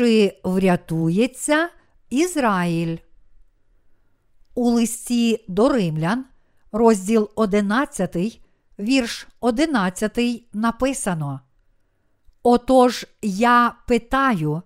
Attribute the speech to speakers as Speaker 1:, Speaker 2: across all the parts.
Speaker 1: чи врятується Ізраїль? У листі до римлян, розділ 11, вірш 11 написано. Отож я питаю,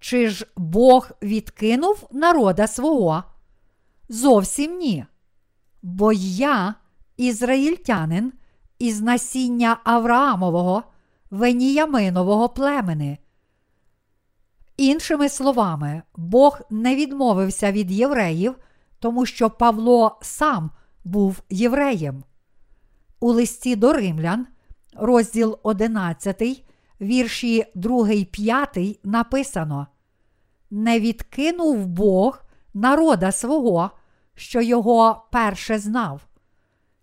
Speaker 1: чи ж Бог відкинув народа свого? Зовсім ні. Бо я, ізраїльтянин, із насіння Авраамового, Веніяминового племени. Іншими словами, Бог не відмовився від євреїв, тому що Павло сам був євреєм. У листі до римлян, розділ 11, вірші 2, 5 написано: Не відкинув Бог народа свого, що його перше знав.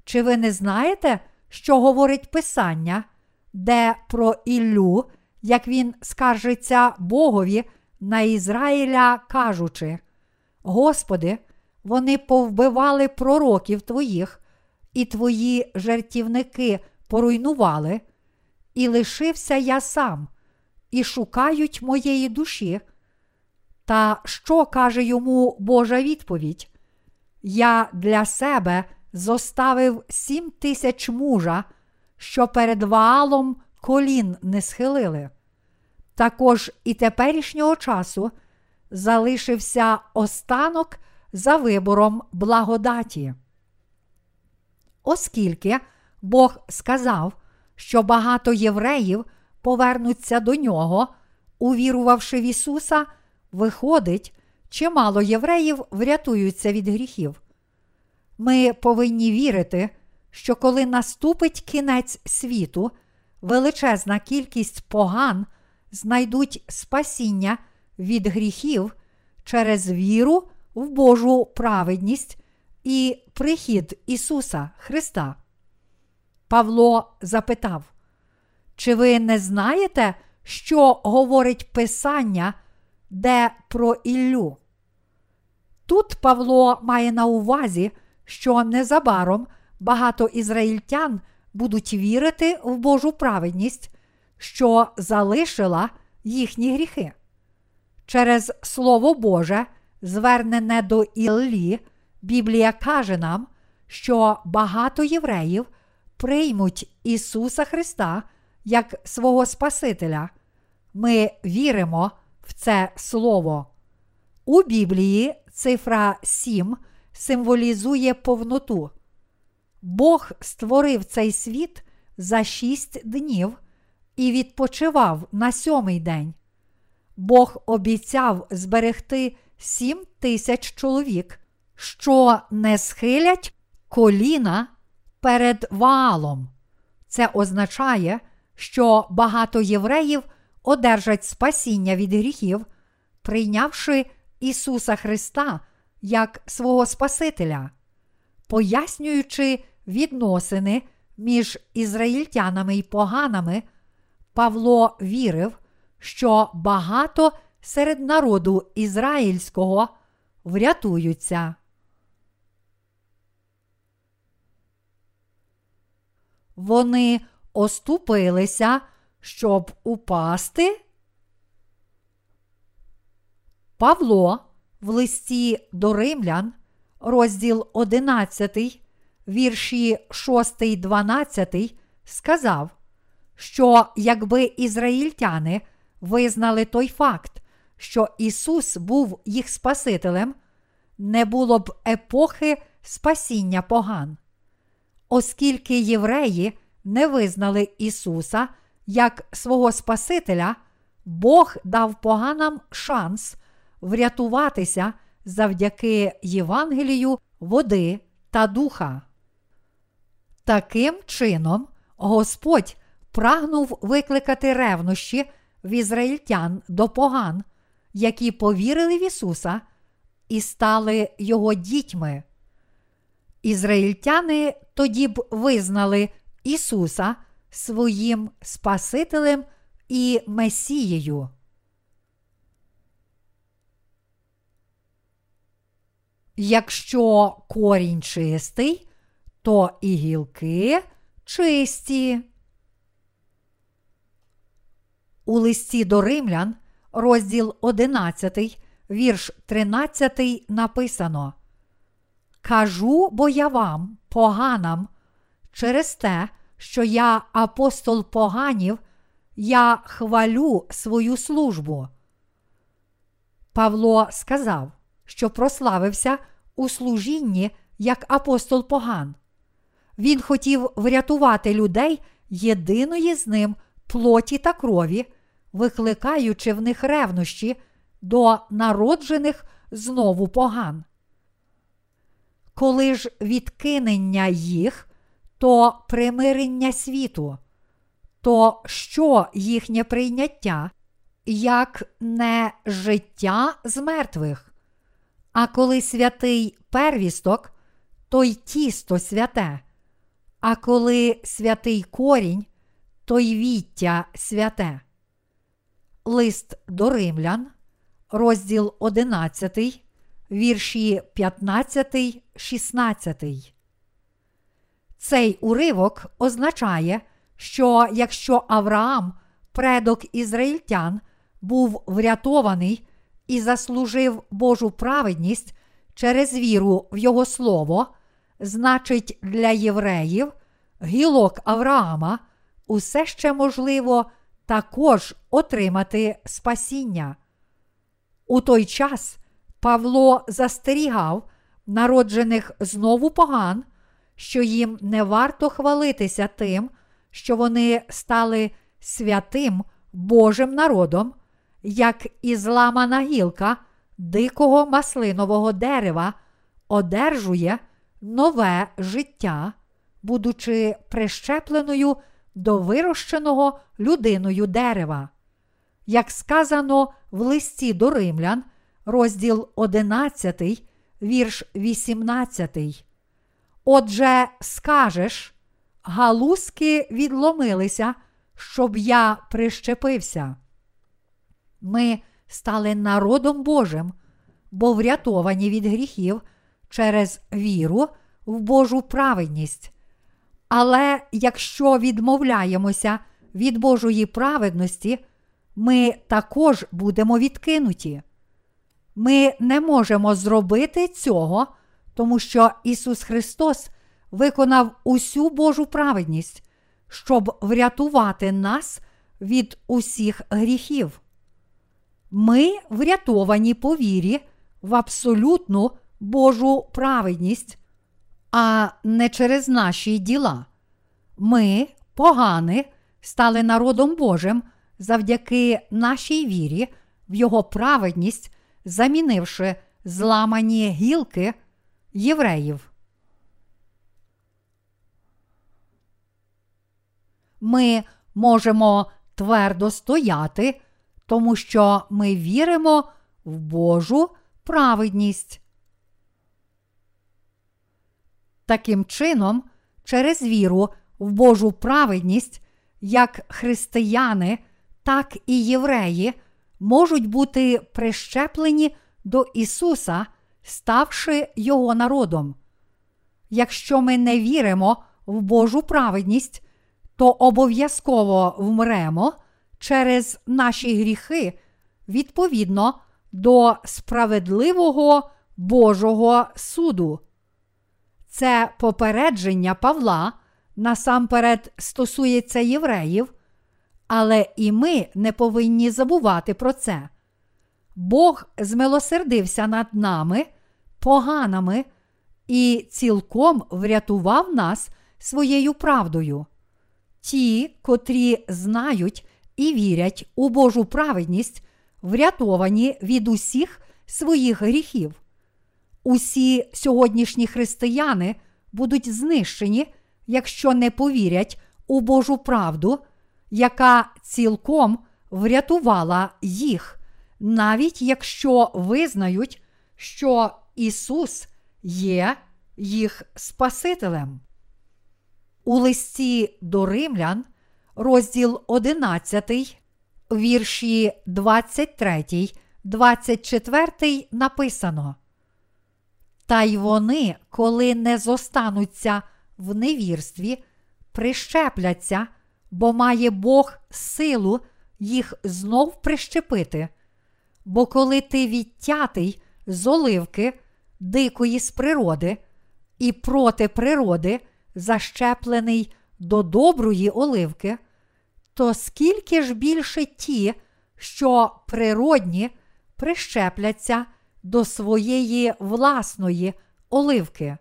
Speaker 1: Чи ви не знаєте, що говорить Писання, де про Іллю, як він скаржиться Богові на Ізраїля, кажучи: Господи, вони повбивали пророків твоїх, і твої жертівники поруйнували, і лишився я сам, і шукають моєї душі. Та що каже йому Божа відповідь? Я для себе зоставив сім тисяч мужа, що перед ваалом колін не схилили. Також і теперішнього часу залишився останок за вибором благодаті. Оскільки Бог сказав, що багато євреїв повернуться до нього, увірувавши в Ісуса, виходить, чимало євреїв врятуються від гріхів. Ми повинні вірити, що коли наступить кінець світу, величезна кількість поган знайдуть спасіння від гріхів через віру в Божу праведність і прихід Ісуса Христа. Павло запитав, чи ви не знаєте, що говорить Писання, де про Іллю? Тут Павло має на увазі, що незабаром багато ізраїльтян будуть вірити в Божу праведність, що залишила їхні гріхи. Через Слово Боже, звернене до Іллі, Біблія каже нам, що багато євреїв приймуть Ісуса Христа як свого Спасителя. Ми віримо в це Слово. У Біблії цифра 7 символізує повноту. Бог створив цей світ за шість днів і відпочивав на сьомий день. Бог обіцяв зберегти сім тисяч чоловік, що не схилять коліна перед валом. Це означає, що багато євреїв одержать спасіння від гріхів, прийнявши Ісуса Христа як свого Спасителя, пояснюючи відносини між ізраїльтянами і поганами, Павло вірив, що багато серед народу ізраїльського врятуються. Вони оступилися, щоб упасти. Павло в листі до римлян, розділ 11, вірші 6, 12, сказав, що якби ізраїльтяни визнали той факт, що Ісус був їх Спасителем, не було б епохи спасіння поган. Оскільки євреї не визнали Ісуса як свого Спасителя, Бог дав поганам шанс врятуватися завдяки Євангелію, води та духа. Таким чином, Господь прагнув викликати ревнощі в ізраїльтян до поган, які повірили в Ісуса і стали Його дітьми. Ізраїльтяни тоді б визнали Ісуса своїм Спасителем і Месією. Якщо корінь чистий, то і гілки чисті. У листі до римлян, розділ 11, вірш 13 написано. Кажу бо я вам, поганам, через те, що я апостол поганів, я хвалю свою службу. Павло сказав, що прославився у служінні як апостол поган. Він хотів врятувати людей єдиної з ним плоті та крові, викликаючи в них ревнощі до народжених знову поган. Коли ж відкинення їх, то примирення світу, то що їхнє прийняття, як не життя з мертвих? А коли святий первісток, то й тісто святе, а коли святий корінь, то й віття святе. Лист до римлян, розділ 11, вірші 15, 16. Цей уривок означає, що якщо Авраам, предок ізраїльтян, був врятований і заслужив Божу праведність через віру в Його Слово, значить, для євреїв гілок Авраама усе ще можливо також отримати спасіння. У той час Павло застерігав народжених знову поган, що їм не варто хвалитися тим, що вони стали святим Божим народом, як і зламана гілка дикого маслинового дерева одержує нове життя, будучи прищепленою до вирощеного людиною дерева. Як сказано в листі до римлян, розділ 11, вірш 18. Отже, скажеш, галузки відломилися, щоб я прищепився. Ми стали народом Божим, бо врятовані від гріхів через віру в Божу праведність. Але якщо відмовляємося від Божої праведності, ми також будемо відкинуті. Ми не можемо зробити цього, тому що Ісус Христос виконав усю Божу праведність, щоб врятувати нас від усіх гріхів. Ми врятовані по вірі в абсолютну Божу праведність, а не через наші діла. Ми, погани, стали народом Божим завдяки нашій вірі в Його праведність, замінивши зламані гілки євреїв. Ми можемо твердо стояти, тому що ми віримо в Божу праведність. Таким чином, через віру в Божу праведність, як християни, так і євреї можуть бути прищеплені до Ісуса, ставши Його народом. Якщо ми не віримо в Божу праведність, то обов'язково вмремо через наші гріхи відповідно до справедливого Божого суду. Це попередження Павла насамперед стосується євреїв, але і ми не повинні забувати про це. Бог змилосердився над нами, поганими, і цілком врятував нас своєю правдою. Ті, котрі знають і вірять у Божу праведність, врятовані від усіх своїх гріхів. Усі сьогоднішні християни будуть знищені, якщо не повірять у Божу правду, яка цілком врятувала їх, навіть якщо визнають, що Ісус є їх Спасителем. У листі до римлян, розділ 11, вірші 23, 24 написано. Та й вони, коли не зостануться в невірстві, прищепляться, бо має Бог силу їх знов прищепити, Бо коли ти відтятий з оливки, дикої з природи, і проти природи защеплений до доброї оливки, то скільки ж більше ті, що природні прищепляться до своєї власної оливки.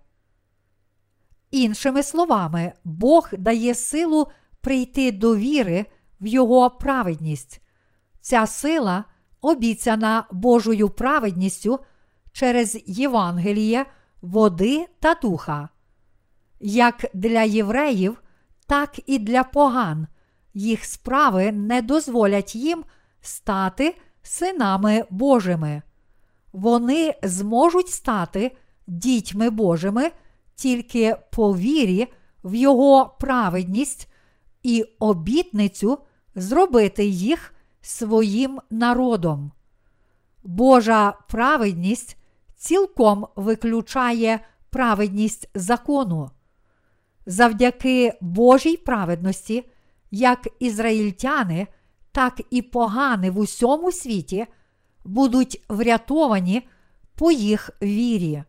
Speaker 1: Іншими словами, Бог дає силу прийти до віри в Його праведність. Ця сила, обіцяна Божою праведністю через Євангеліє, води та духа. Як для євреїв, так і для поган їх справи не дозволять їм стати синами Божими. Вони зможуть стати дітьми Божими тільки по вірі в Його праведність і обітницю зробити їх своїм народом. Божа праведність цілком виключає праведність закону. Завдяки Божій праведності, як ізраїльтяни, так і погани в усьому світі будуть врятовані по їх вірі.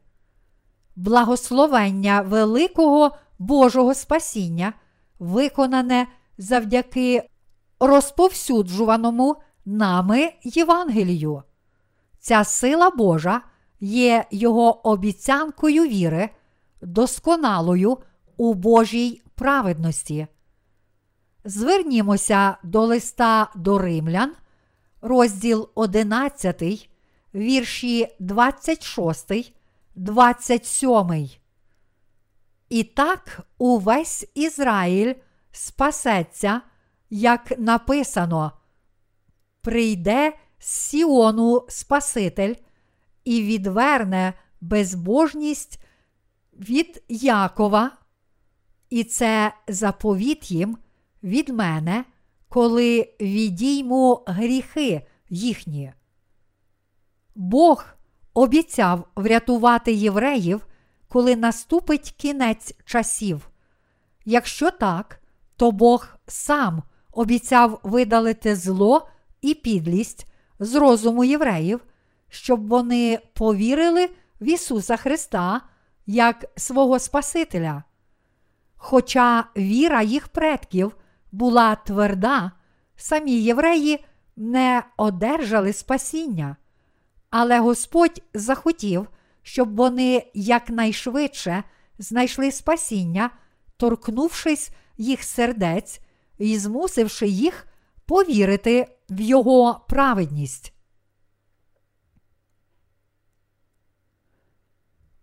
Speaker 1: Благословення великого Божого спасіння виконане завдяки розповсюджуваному нами Євангелію. Ця сила Божа є Його обіцянкою віри, досконалою у Божій праведності. Звернімося до листа до римлян, розділ 11, вірші 26, 27. І так увесь Ізраїль спасеться, як написано: Прийде з Сіону Спаситель і відверне безбожність від Якова, і це заповіт їм від мене, коли відійму гріхи їхні. Бог обіцяв врятувати євреїв, коли наступить кінець часів. Якщо так, то Бог сам обіцяв видалити зло і підлість з розуму євреїв, щоб вони повірили в Ісуса Христа як свого Спасителя. Хоча віра їх предків була тверда, самі євреї не одержали спасіння, але Господь захотів, щоб вони якнайшвидше знайшли спасіння, торкнувшись їх сердець і змусивши їх повірити в Його праведність.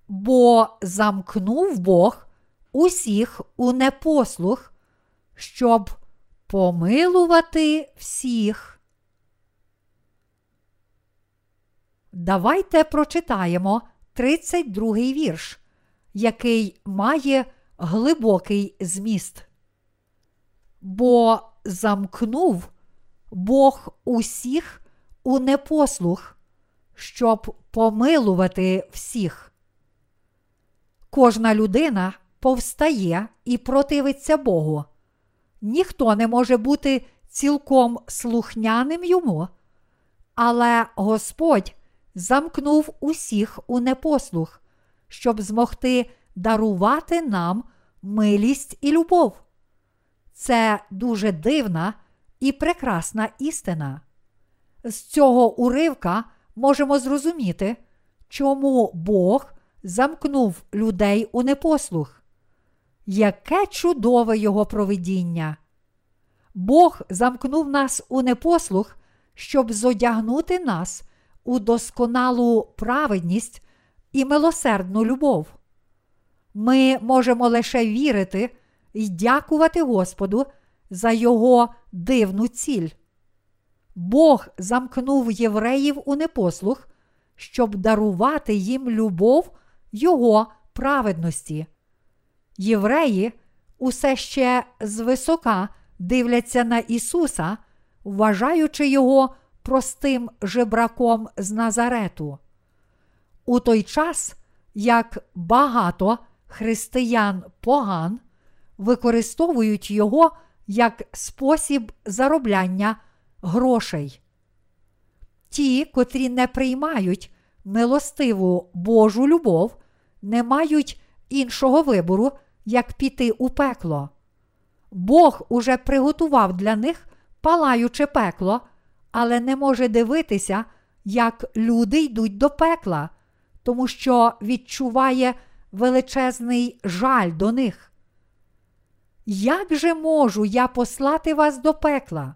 Speaker 1: Бо замкнув Бог усіх у непослух, щоб помилувати всіх. Давайте прочитаємо 32-й вірш, який має глибокий зміст. Бо замкнув Бог усіх у непослух, щоб помилувати всіх. Кожна людина повстає і противиться Богу. Ніхто не може бути цілком слухняним йому, але Господь замкнув усіх у непослух, щоб змогти дарувати нам милість і любов. Це дуже дивна і прекрасна істина. З цього уривка можемо зрозуміти, чому Бог замкнув людей у непослух. Яке чудове його провидіння! Бог замкнув нас у непослух, щоб зодягнути нас у досконалу праведність і милосердну любов. Ми можемо лише вірити і дякувати Господу за Його дивну ціль. Бог замкнув євреїв у непослух, щоб дарувати їм любов Його праведності. Євреї усе ще звисока дивляться на Ісуса, вважаючи Його простим жебраком з Назарету. У той час, як багато християн поган використовують його як спосіб заробляння грошей. Ті, котрі не приймають милостиву Божу любов, не мають іншого вибору, як піти у пекло. Бог уже приготував для них палаюче пекло, але не може дивитися, як люди йдуть до пекла, тому що відчуває величезний жаль до них. Як же можу я послати вас до пекла?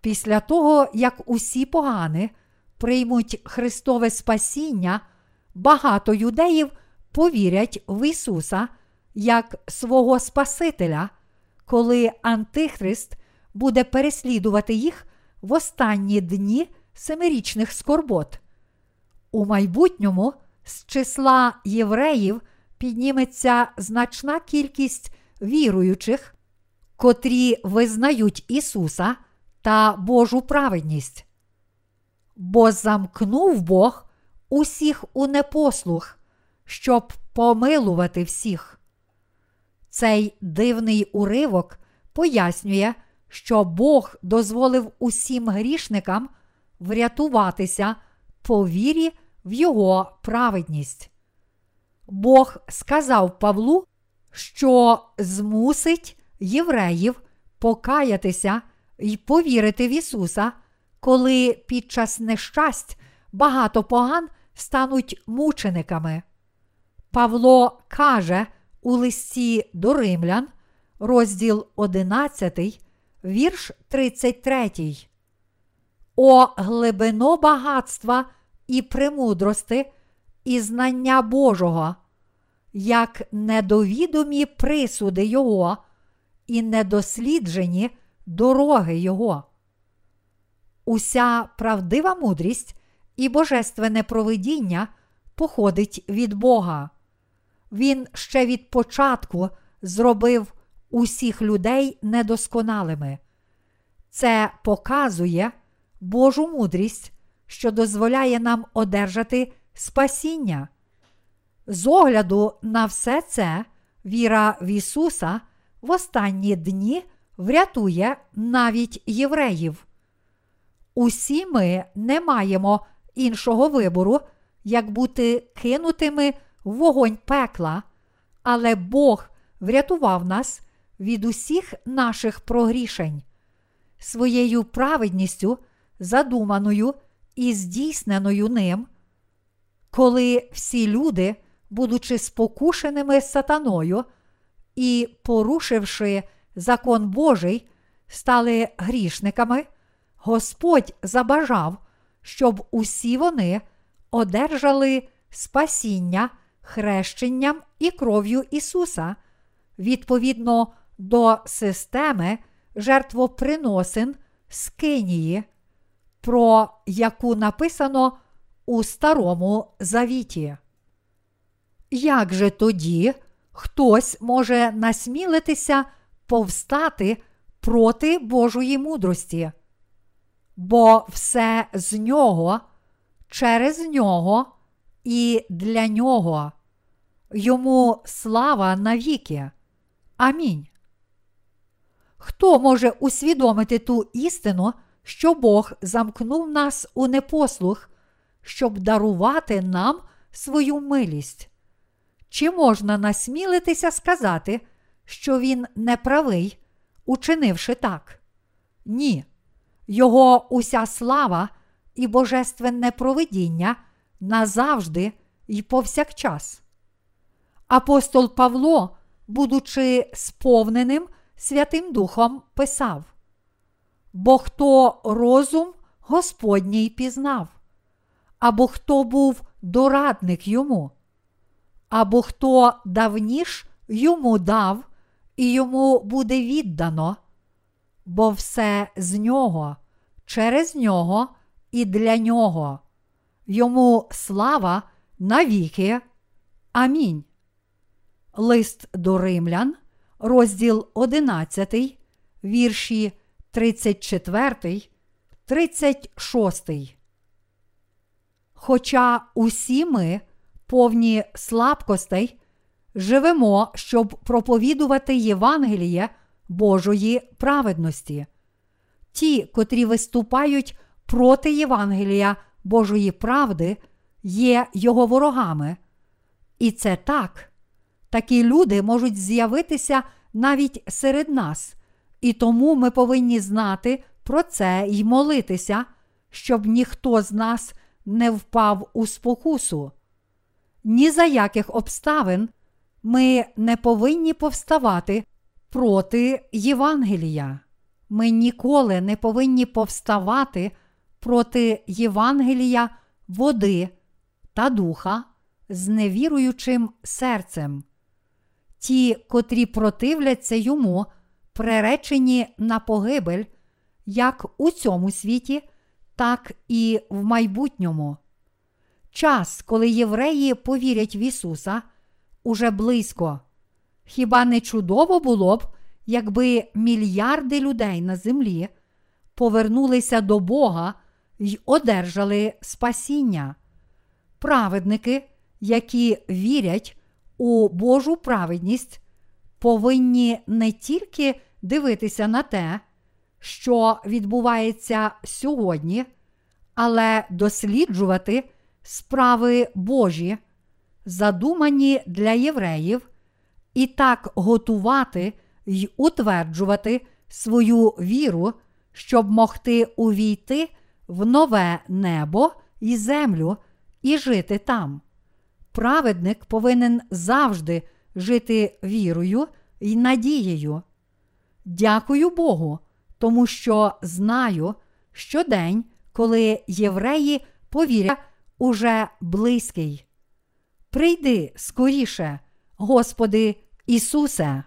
Speaker 1: Після того, як усі погани приймуть Христове спасіння, багато юдеїв повірять в Ісуса як свого Спасителя, коли Антихрист буде переслідувати їх в останні дні семирічних скорбот. У майбутньому з числа євреїв підніметься значна кількість віруючих, котрі визнають Ісуса та Божу праведність. Бо замкнув Бог усіх у непослух, щоб помилувати всіх. Цей дивний уривок пояснює, що Бог дозволив усім грішникам врятуватися по вірі в Його праведність. Бог сказав Павлу, що змусить євреїв покаятися і повірити в Ісуса, коли під час нещасть багато поган стануть мучениками. Павло каже у листі до римлян, розділ 11, вірш 33. О глибино багатства і премудрости, і знання Божого, як недовідомі присуди Його, і недосліджені дороги Його. Уся правдива мудрість і божественне провидіння походить від Бога. Він ще від початку зробив усіх людей недосконалими. Це показує Божу мудрість, що дозволяє нам одержати спасіння. З огляду на все це, віра в Ісуса в останні дні врятує навіть євреїв. Усі ми не маємо іншого вибору, як бути кинутими вогонь пекла, але Бог врятував нас від усіх наших прогрішень. Своєю праведністю, задуманою і здійсненою ним, коли всі люди, будучи спокушеними сатаною і порушивши закон Божий, стали грішниками, Господь забажав, щоб усі вони одержали спасіння хрещенням і кров'ю Ісуса відповідно до системи жертвоприносин з Кинії, про яку написано у Старому Завіті. Як же тоді хтось може насмілитися повстати проти Божої мудрості? Бо все з нього, через нього і для нього. Йому слава навіки. Амінь. Хто може усвідомити ту істину, що Бог замкнув нас у непослух, щоб дарувати нам свою милість? Чи можна насмілитися сказати, що він неправий, учинивши так? Ні. Його уся слава і божественне провидіння назавжди і повсякчас. Апостол Павло, будучи сповненим Святим Духом, писав: Бо хто розум Господній пізнав, або хто був дорадник йому, або хто давніш йому дав, і йому буде віддано, бо все з нього, через нього і для нього. Йому слава навіки. Амінь. Лист до римлян, розділ 11, вірші 34, 36. Хоча усі ми, повні слабкостей, живемо, щоб проповідувати Євангеліє Божої праведності. Ті, котрі виступають проти Євангелія Божої правди, є його ворогами. І це так. Такі люди можуть з'явитися навіть серед нас, і тому ми повинні знати про це і молитися, щоб ніхто з нас не впав у спокусу. Ні за яких обставин ми не повинні повставати проти Євангелія. Ми ніколи не повинні повставати проти Євангелія води та духа з невіруючим серцем. Ті, котрі противляться йому, приречені на погибель, як у цьому світі, так і в майбутньому. Час, коли євреї повірять в Ісуса, уже близько. Хіба не чудово було б, якби мільярди людей на землі повернулися до Бога й одержали спасіння? Праведники, які вірять у Божу праведність, повинні не тільки дивитися на те, що відбувається сьогодні, але досліджувати справи Божі, задумані для євреїв, і так готувати й утверджувати свою віру, щоб могти увійти в нове небо і землю і жити там. Праведник повинен завжди жити вірою і надією. Дякую Богу, тому що знаю, що день, коли євреї повірять, уже близький. Прийди скоріше, Господи Ісусе.